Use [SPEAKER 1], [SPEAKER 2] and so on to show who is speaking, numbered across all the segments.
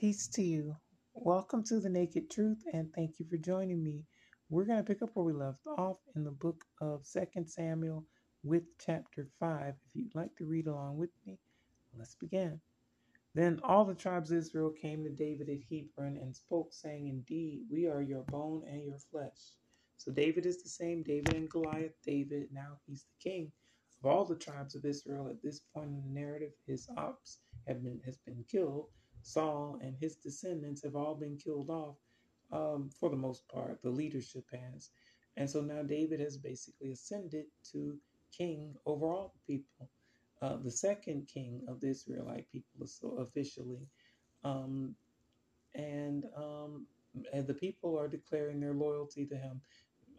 [SPEAKER 1] Peace to you. Welcome to the Naked Truth, and thank you for joining me. We're going to pick up where we left off in the book of Second Samuel with chapter 5. If you'd like to read along with me, let's begin. Then all the tribes of Israel came to David at Hebron and spoke, saying, Indeed, we are your bone and your flesh. So David is the same David and Goliath. David, now he's the king of all the tribes of Israel. At this point in the narrative, his ops have been has been killed Saul and his descendants have all been killed off um, for the most part. The leadership has. And so now David has basically ascended to king over all the people, uh, the second king of the Israelite people, so officially. Um, and, um, and the people are declaring their loyalty to him,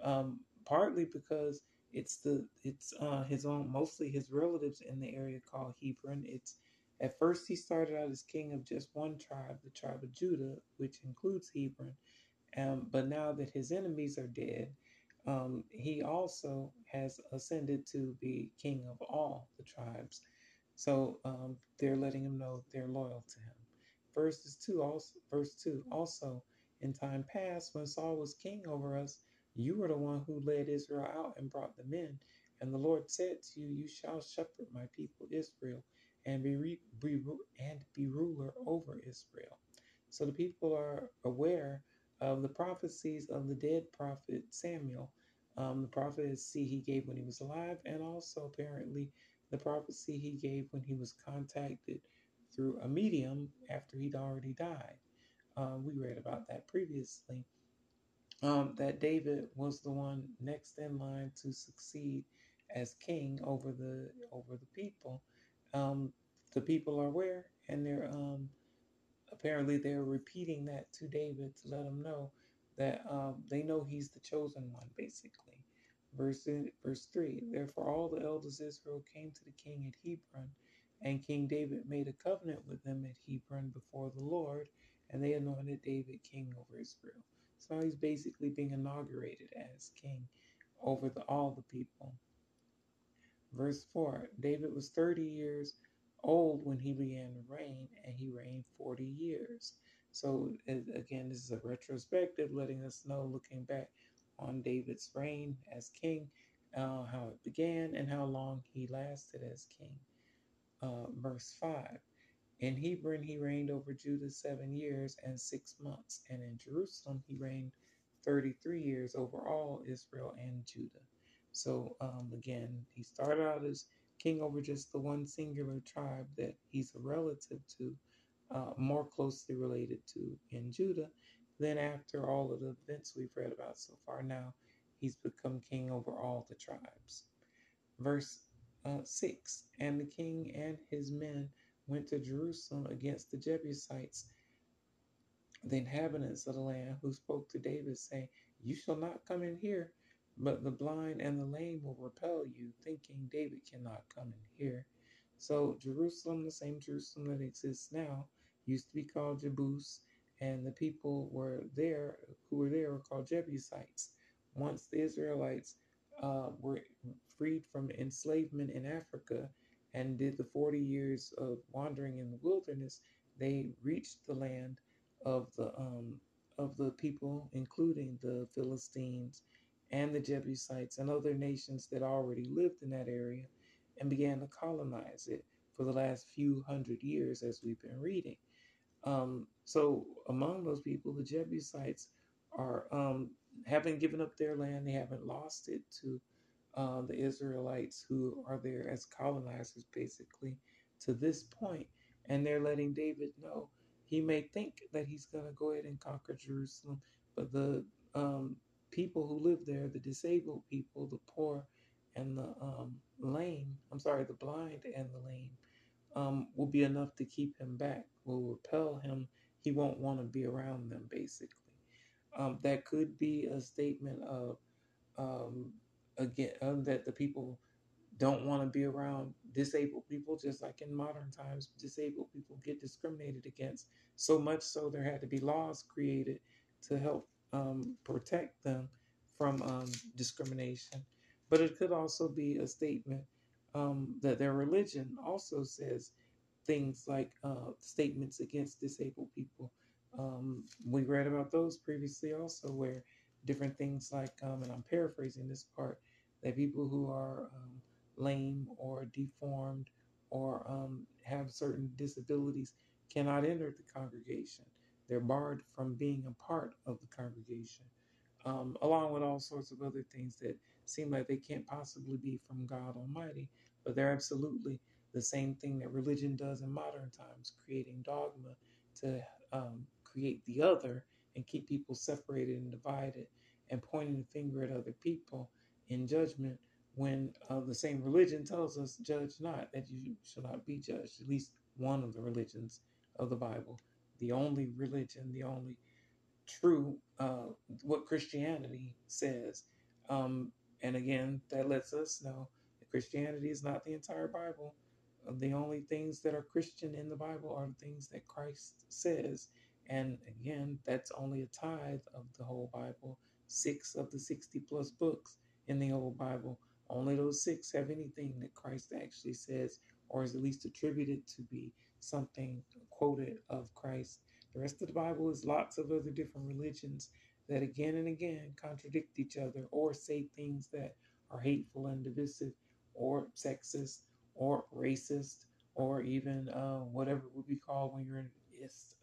[SPEAKER 1] um, partly because it's the it's uh, his own mostly his relatives in the area called Hebron. It's at first, he started out as king of just one tribe, the tribe of Judah, which includes Hebron. Um, but now that his enemies are dead, um, he also has ascended to be king of all the tribes. So um, they're letting him know they're loyal to him. Verses two, also, verse two, also in time past, when Saul was king over us, you were the one who led Israel out and brought them in. And the Lord said to you, You shall shepherd my people Israel and be, re, be and be ruler over Israel. So the people are aware of the prophecies of the dead prophet Samuel. Um, the prophecy he gave when he was alive, and also apparently the prophecy he gave when he was contacted through a medium after he'd already died. Um, we read about that previously. Um, that David was the one next in line to succeed as king over the over the people. Um, the people are aware, and they're um, apparently they're repeating that to David to let him know that um, they know he's the chosen one, basically. Verse verse three. Therefore, all the elders of Israel came to the king at Hebron, and King David made a covenant with them at Hebron before the Lord, and they anointed David king over Israel. So he's basically being inaugurated as king over the, all the people. Verse 4 David was 30 years old when he began to reign, and he reigned 40 years. So, again, this is a retrospective letting us know, looking back on David's reign as king, uh, how it began, and how long he lasted as king. Uh, verse 5 In Hebron, he reigned over Judah seven years and six months, and in Jerusalem, he reigned 33 years over all Israel and Judah. So, um, again, he started out as king over just the one singular tribe that he's a relative to, uh, more closely related to in Judah. Then, after all of the events we've read about so far, now he's become king over all the tribes. Verse uh, 6 And the king and his men went to Jerusalem against the Jebusites, the inhabitants of the land, who spoke to David, saying, You shall not come in here but the blind and the lame will repel you, thinking David cannot come in here. So Jerusalem, the same Jerusalem that exists now, used to be called Jebus, and the people were there who were there were called Jebusites. Once the Israelites uh, were freed from enslavement in Africa and did the 40 years of wandering in the wilderness, they reached the land of the um, of the people, including the Philistines and the Jebusites and other nations that already lived in that area and began to colonize it for the last few hundred years, as we've been reading. Um, so, among those people, the Jebusites are um, haven't given up their land; they haven't lost it to uh, the Israelites who are there as colonizers, basically, to this point. And they're letting David know he may think that he's going to go ahead and conquer Jerusalem, but the um, people who live there, the disabled people, the poor, and the um, lame, I'm sorry, the blind and the lame, um, will be enough to keep him back, will repel him. He won't want to be around them, basically. Um, that could be a statement of, um, again, that the people don't want to be around disabled people, just like in modern times, disabled people get discriminated against. So much so, there had to be laws created to help um, protect them from um, discrimination. But it could also be a statement um, that their religion also says things like uh, statements against disabled people. Um, we read about those previously also, where different things like, um, and I'm paraphrasing this part, that people who are um, lame or deformed or have certain disabilities cannot enter the congregation. They're barred from being a part of the congregation, um, along with all sorts of other things that seem like they can't possibly be from God Almighty, but they're absolutely the same thing that religion does in modern times, creating dogma to um, create the other and keep people separated and divided and pointing the finger at other people in judgment when uh, the same religion tells us, judge not, that you shall not be judged, at least one of the religions of the Bible, the only religion, the only true, uh, what Christianity says. Um, and again, that lets us know that Christianity is not the entire Bible. Uh, The only things that are Christian in the Bible are the things that Christ says. And again, that's only a tithe of the whole Bible, six of the 60 plus books in the whole Bible. Only those six have anything that Christ actually says, or is at least attributed to be something quoted of Christ. The rest of the Bible is lots of other different religions that again and again contradict each other or say things that are hateful and divisive or sexist or racist or even uh, whatever it would be called when you're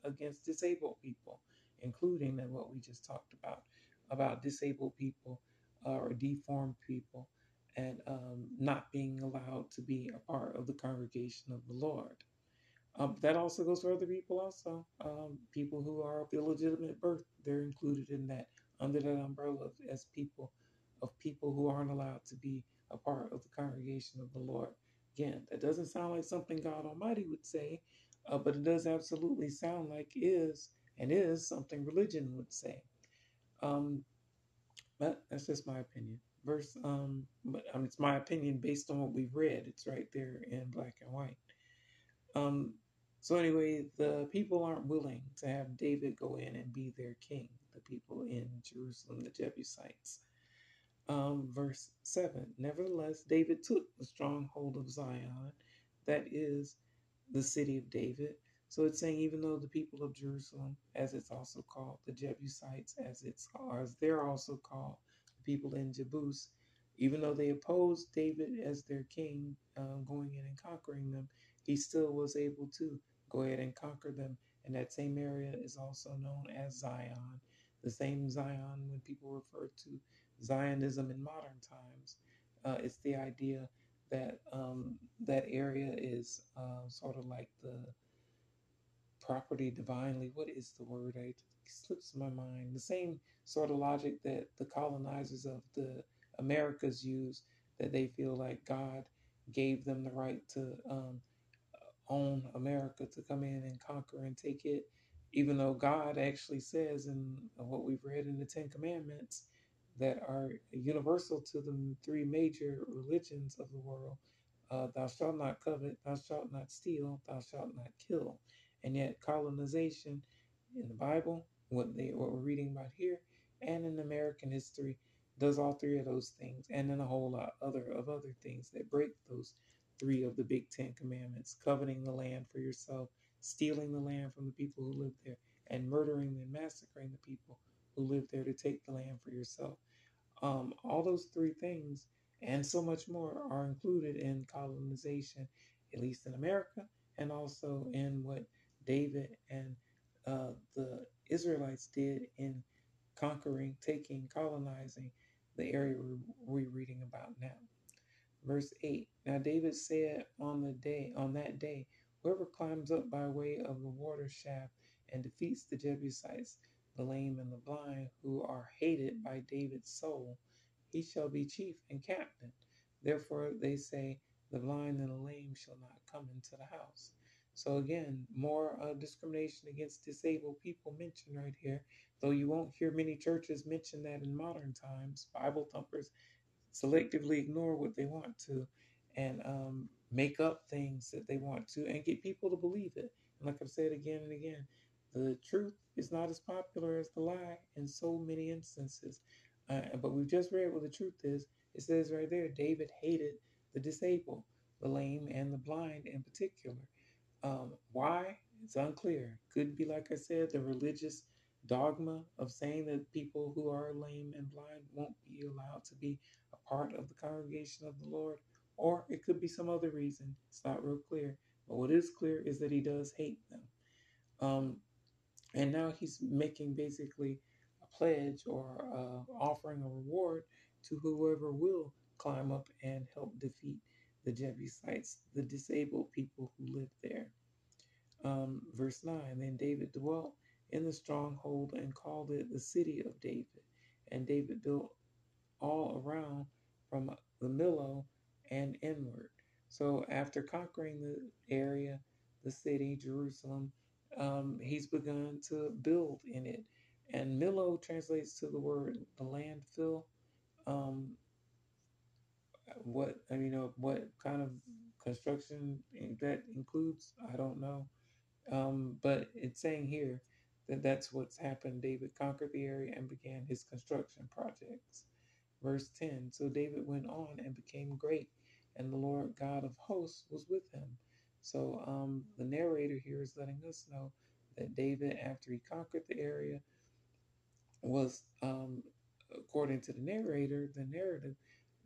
[SPEAKER 1] against disabled people, including that what we just talked about about disabled people uh, or deformed people and um, not being allowed to be a part of the congregation of the Lord. Um, that also goes for other people, also. Um, people who are of illegitimate birth, they're included in that, under that umbrella of, as people, of people who aren't allowed to be a part of the congregation of the Lord. Again, that doesn't sound like something God Almighty would say, uh, but it does absolutely sound like is and is something religion would say. Um, but that's just my opinion. Verse, um, but mean, it's my opinion based on what we've read. It's right there in black and white. Um, so anyway, the people aren't willing to have David go in and be their king. The people in Jerusalem, the Jebusites. Um, verse seven. Nevertheless, David took the stronghold of Zion, that is the city of David. So it's saying even though the people of Jerusalem, as it's also called, the Jebusites, as it's as they're also called, the people in Jebus, even though they opposed David as their king, um, going in and conquering them, he still was able to go ahead and conquer them. And that same area is also known as Zion, the same Zion when people refer to Zionism in modern times. Uh, it's the idea that um, that area is uh, sort of like the property divinely. What is the word? It slips my mind. The same sort of logic that the colonizers of the Americas use, that they feel like God gave them the right to um, own America, to come in and conquer and take it, even though God actually says in what we've read in the Ten Commandments that are universal to the three major religions of the world. Uh, thou shalt not covet, thou shalt not steal, thou shalt not kill. And yet, colonization in the Bible, what they what we're reading about here, and in American history, does all three of those things, and then a whole lot other of other things that break those three of the big Ten Commandments: coveting the land for yourself, stealing the land from the people who live there, and murdering and massacring the people who live there to take the land for yourself. Um, all those three things and so much more are included in colonization, at least in America, and also in what David and uh, the Israelites did in conquering, taking, colonizing the area we're reading about now. Verse 8 Now David said on the day, on that day, whoever climbs up by way of the water shaft and defeats the Jebusites, the lame and the blind, who are hated by David's soul, he shall be chief and captain. Therefore they say, the blind and the lame shall not come into the house. So again, more uh, discrimination against disabled people mentioned right here. Though you won't hear many churches mention that in modern times, Bible thumpers selectively ignore what they want to and um, make up things that they want to and get people to believe it. And like I've said again and again, the truth is not as popular as the lie in so many instances. Uh, but we've just read what the truth is. It says right there David hated the disabled, the lame, and the blind in particular. Um, why? It's unclear. Could be, like I said, the religious dogma of saying that people who are lame and blind won't be allowed to be part of the congregation of the Lord, or it could be some other reason. It's not real clear. But what is clear is that he does hate them. Um, and now he's making basically a pledge or uh, offering a reward to whoever will climb up and help defeat the Jebusites, the disabled people who live there. Um, verse 9 Then David dwelt in the stronghold and called it the city of David. And David built all around from the Millo and inward. So after conquering the area, the city, Jerusalem, um, he's begun to build in it. And Millo translates to the word the landfill. Um, what I mean, you know, what kind of construction that includes, I don't know. Um, but it's saying here that that's what's happened. David conquered the area and began his construction projects. Verse 10 So David went on and became great, and the Lord God of hosts was with him. So um, the narrator here is letting us know that David, after he conquered the area, was, um, according to the narrator, the narrative,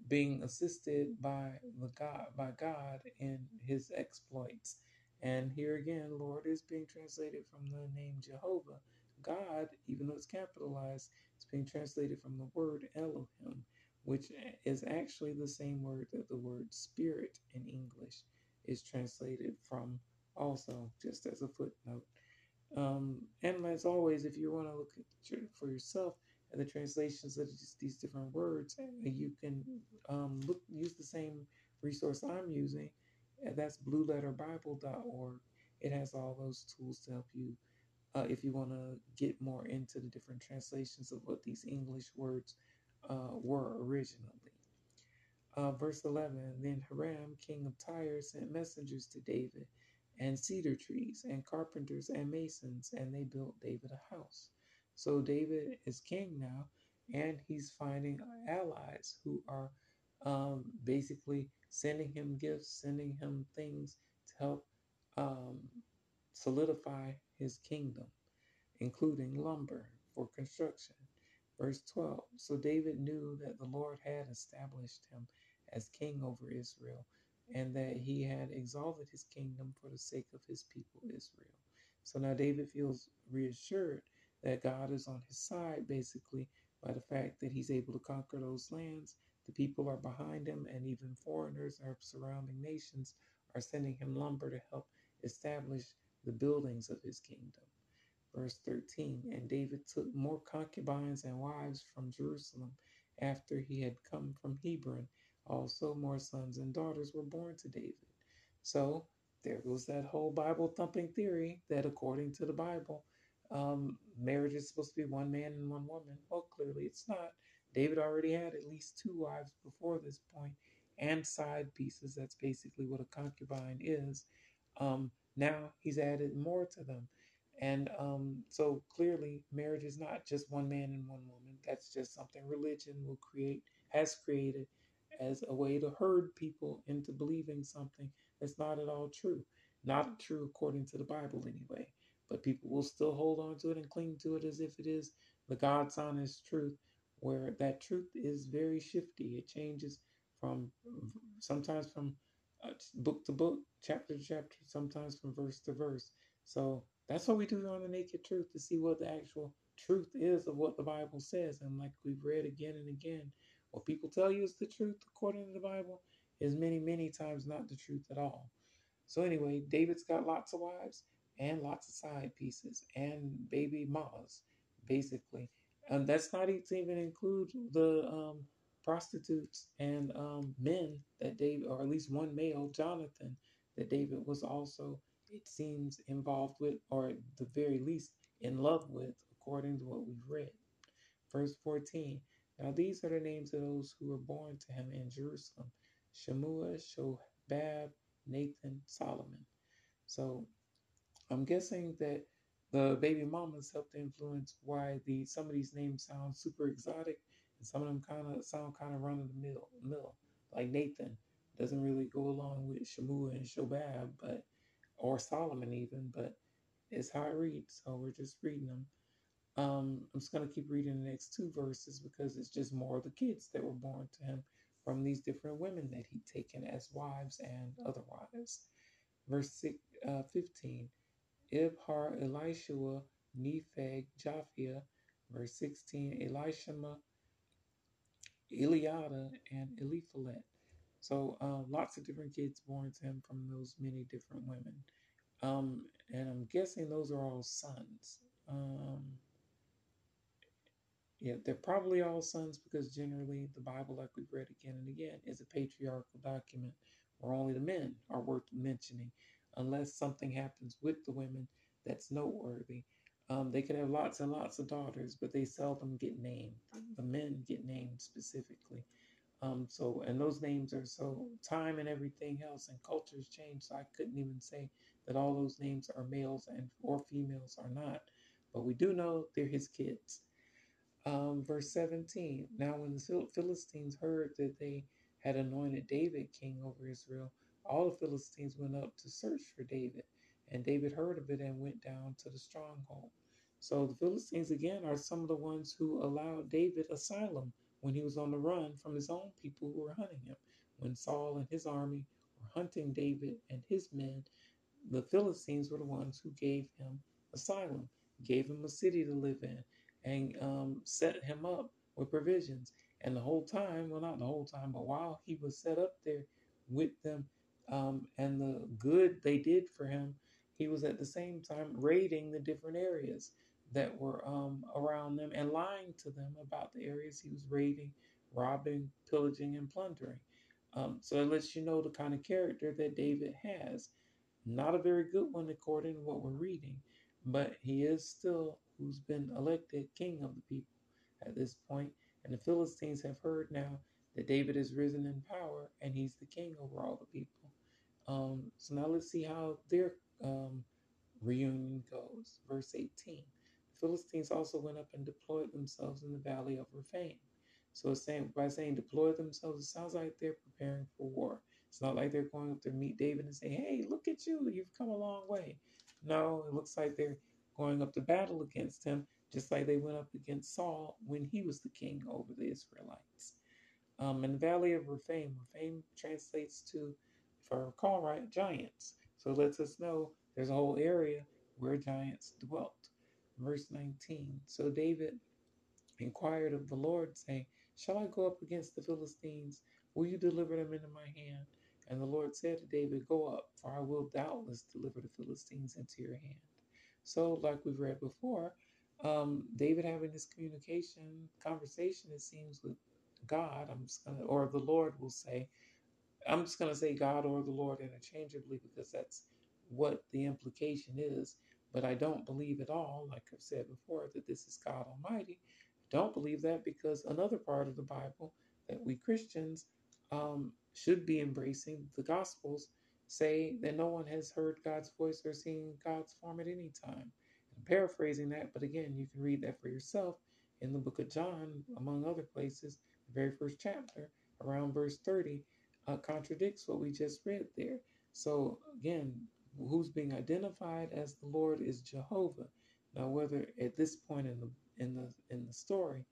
[SPEAKER 1] being assisted by the God by God in his exploits. And here again, Lord is being translated from the name Jehovah. God, even though it's capitalized, it's being translated from the word Elohim, which is actually the same word that the word spirit in English is translated from, also, just as a footnote. Um, and as always, if you want to look at for yourself at the translations of these different words, you can um, look use the same resource I'm using and that's blueletterbible.org. It has all those tools to help you uh, if you want to get more into the different translations of what these English words uh, were originally. Uh, verse 11 Then Hiram, king of Tyre, sent messengers to David, and cedar trees, and carpenters, and masons, and they built David a house. So David is king now, and he's finding allies who are um, basically sending him gifts, sending him things to help um, solidify his kingdom, including lumber for construction. Verse 12 So David knew that the Lord had established him as king over Israel, and that he had exalted his kingdom for the sake of his people Israel. So now David feels reassured that God is on his side, basically, by the fact that he's able to conquer those lands the people are behind him, and even foreigners or surrounding nations are sending him lumber to help establish the buildings of his kingdom. Verse 13 And David took more concubines and wives from Jerusalem after he had come from Hebron. Also, more sons and daughters were born to David. So, there goes that whole Bible thumping theory that according to the Bible, um, marriage is supposed to be one man and one woman. Well, clearly it's not. David already had at least two wives before this point and side pieces. That's basically what a concubine is. Um, now he's added more to them. And um, so clearly, marriage is not just one man and one woman. That's just something religion will create, has created as a way to herd people into believing something that's not at all true. Not true according to the Bible, anyway. But people will still hold on to it and cling to it as if it is the God's honest truth where that truth is very shifty. It changes from sometimes from uh, book to book, chapter to chapter, sometimes from verse to verse. So that's what we do on the Naked Truth to see what the actual truth is of what the Bible says. And like we've read again and again, what people tell you is the truth according to the Bible is many, many times not the truth at all. So anyway, David's got lots of wives and lots of side pieces and baby mamas, basically. And that's not even include the um, prostitutes and um, men that David, or at least one male, Jonathan, that David was also, it seems, involved with, or at the very least, in love with, according to what we've read. Verse 14 Now these are the names of those who were born to him in Jerusalem Shemua, Shobab, Nathan, Solomon. So I'm guessing that the baby mamas helped influence why the some of these names sound super exotic and some of them kind of sound kind of run of the mill. Mill like Nathan doesn't really go along with Shamua and Shobab, but or Solomon even, but it's how it reads. So we're just reading them. Um, I'm just to keep reading the next two verses because it's just more of the kids that were born to him from these different women that he'd taken as wives and otherwise. Verse six, uh, 15 Ibhar Elishua Nepheg Japhia. Verse 16 Elishama Eliada and Eliphalet. So uh, lots of different kids born to him from those many different women. Um, and I'm guessing those are all sons. Um, yeah, they're probably all sons because generally the Bible, like we've read again and again, is a patriarchal document where only the men are worth mentioning, unless something happens with the women that's noteworthy. Um, they could have lots and lots of daughters, but they seldom get named. The men get named specifically. Um, so, and those names are so time and everything else, and cultures change. So I couldn't even say that all those names are males and or females are not, but we do know they're his kids. Um, verse 17. Now, when the Philistines heard that they had anointed David king over Israel, all the Philistines went up to search for David. And David heard of it and went down to the stronghold. So the Philistines, again, are some of the ones who allowed David asylum when he was on the run from his own people who were hunting him. When Saul and his army were hunting David and his men, the Philistines were the ones who gave him asylum, gave him a city to live in, and um, set him up with provisions. And the whole time, well, not the whole time, but while he was set up there with them um, and the good they did for him, he was at the same time raiding the different areas that were um, around them and lying to them about the areas he was raiding, robbing, pillaging, and plundering. Um, so it lets you know the kind of character that David has. Not a very good one according to what we're reading, but he is still who's been elected king of the people at this point. And the Philistines have heard now that David is risen in power and he's the king over all the people. Um, so now let's see how their um, reunion goes. Verse 18 The Philistines also went up and deployed themselves in the valley of Rephaim. So saying by saying deploy themselves, it sounds like they're preparing for war. It's not like they're going up to meet David and say, Hey, look at you, you've come a long way. No, it looks like they're going up to battle against him, just like they went up against Saul when he was the king over the Israelites. Um, in the valley of Rephaim, Rephaim translates to, if I recall right, giants. So it lets us know there's a whole area where giants dwelt. Verse 19 So David inquired of the Lord, saying, Shall I go up against the Philistines? Will you deliver them into my hand? And the Lord said to David, Go up, for I will doubtless deliver the Philistines into your hand. So, like we've read before, um, David having this communication, conversation, it seems, with God, I'm just gonna, or the Lord will say, I'm just gonna say God or the Lord interchangeably because that's what the implication is. But I don't believe at all, like I've said before, that this is God Almighty. I don't believe that because another part of the Bible that we Christians um, should be embracing, the Gospels, say that no one has heard God's voice or seen God's form at any time. I'm paraphrasing that, but again, you can read that for yourself in the book of John, among other places. The very first chapter, around verse 30, uh, contradicts what we just read there. So again, who's being identified as the Lord is Jehovah. Now, whether at this point in the in the in the story,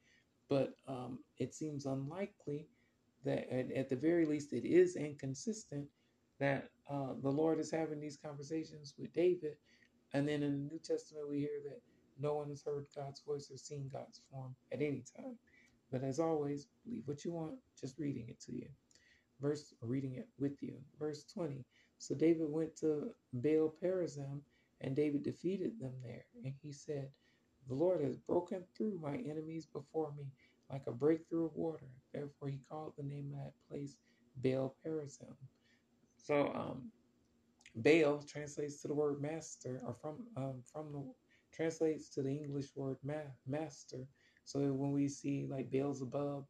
[SPEAKER 1] but um, it seems unlikely that at, at the very least it is inconsistent that uh, the Lord is having these conversations with David. And then in the New Testament, we hear that no one has heard God's voice or seen God's form at any time. But as always, believe what you want, just reading it to you. Verse, reading it with you. Verse 20. So David went to Baal Perazim, and David defeated them there. And he said, The Lord has broken through my enemies before me like a breakthrough of water. Therefore, he called the name of that place Baal Perazim. So um, Baal translates to the word master, or from um, from the translates to the English word ma- master. So when we see like Beelzebub,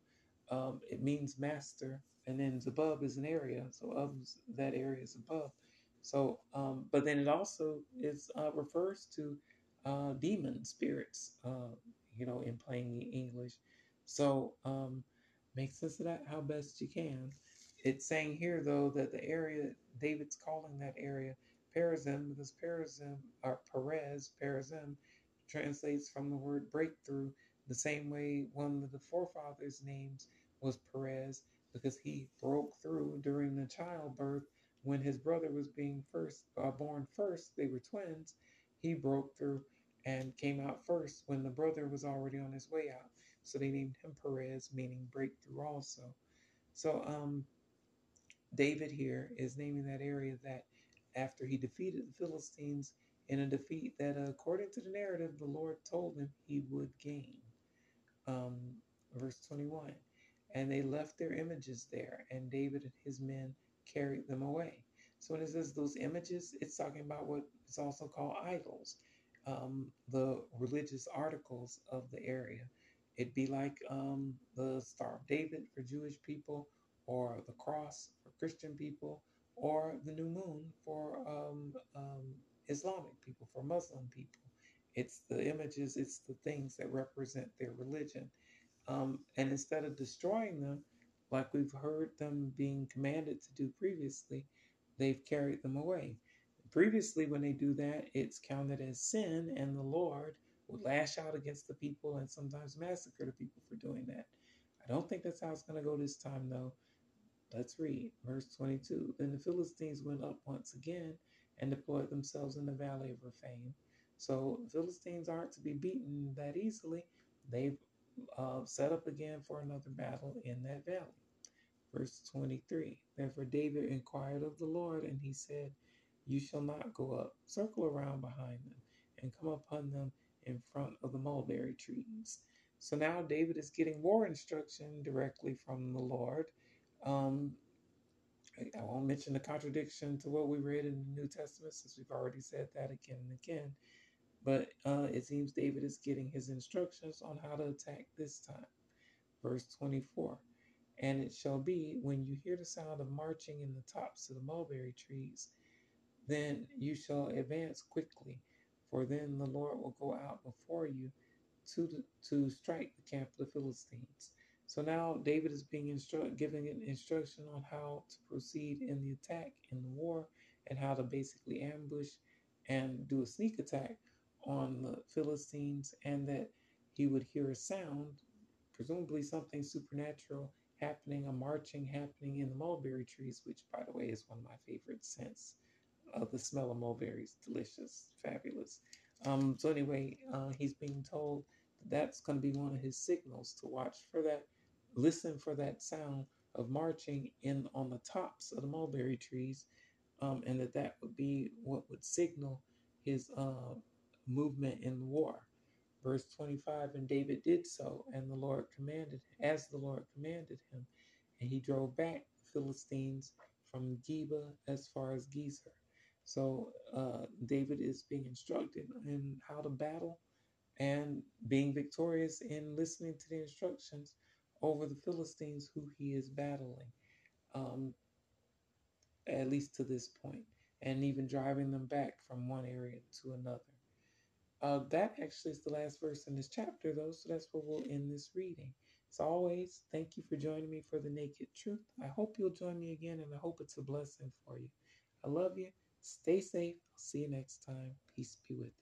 [SPEAKER 1] um, it means master, and then Zebub is an area, so of that area is above. So, um, but then it also is uh, refers to uh, demon spirits, uh, you know, in plain English. So um, make sense of that how best you can. It's saying here, though, that the area, David's calling that area Perazim, because Perazim, or Perez, Perazim, translates from the word breakthrough, the same way one of the forefathers' names was Perez, because he broke through during the childbirth when his brother was being first uh, born first. They were twins. He broke through and came out first when the brother was already on his way out. So they named him Perez, meaning breakthrough also. So um, David here is naming that area that after he defeated the Philistines in a defeat that, uh, according to the narrative, the Lord told him he would gain. Um, verse 21 And they left their images there, and David and his men carried them away. So when it says those images, it's talking about what is also called idols, um, the religious articles of the area. It'd be like um, the Star of David for Jewish people, or the cross for Christian people, or the new moon for um, um, Islamic people, for Muslim people. It's the images, it's the things that represent their religion. Um, and instead of destroying them, like we've heard them being commanded to do previously, they've carried them away. Previously, when they do that, it's counted as sin, and the Lord would lash out against the people and sometimes massacre the people for doing that. I don't think that's how it's going to go this time, though. Let's read verse 22. Then the Philistines went up once again and deployed themselves in the valley of Rephaim. So Philistines aren't to be beaten that easily. They've uh, set up again for another battle in that valley. Verse 23 Therefore David inquired of the Lord, and he said, You shall not go up, circle around behind them, and come upon them in front of the mulberry trees. So now David is getting war instruction directly from the Lord. Um, I won't mention the contradiction to what we read in the New Testament, since we've already said that again and again. But uh, it seems David is getting his instructions on how to attack this time. Verse 24 And it shall be when you hear the sound of marching in the tops of the mulberry trees, then you shall advance quickly, for then the Lord will go out before you to, the, to strike the camp of the Philistines. So now David is being instru- giving an instruction on how to proceed in the attack in the war and how to basically ambush and do a sneak attack on the Philistines, and that he would hear a sound, presumably something supernatural happening, a marching happening in the mulberry trees, which, by the way, is one of my favorite scents. The smell of mulberries, delicious, fabulous. Um, so anyway, uh, he's being told that that's going to be one of his signals to watch for that, listen for that sound of marching in on the tops of the mulberry trees, um, and that that would be what would signal his uh, movement in the war. Verse 25 And David did so, and the Lord commanded, as the Lord commanded him, and he drove back the Philistines from Geba as far as Gezer. So uh, David is being instructed in how to battle and being victorious in listening to the instructions over the Philistines who he is battling, um, at least to this point, and even driving them back from one area to another. Uh, that actually is the last verse in this chapter, though, so that's where we'll end this reading. As always, thank you for joining me for the Naked Truth. I hope you'll join me again, and I hope it's a blessing for you. I love you. Stay safe. I'll see you next time. Peace be with you.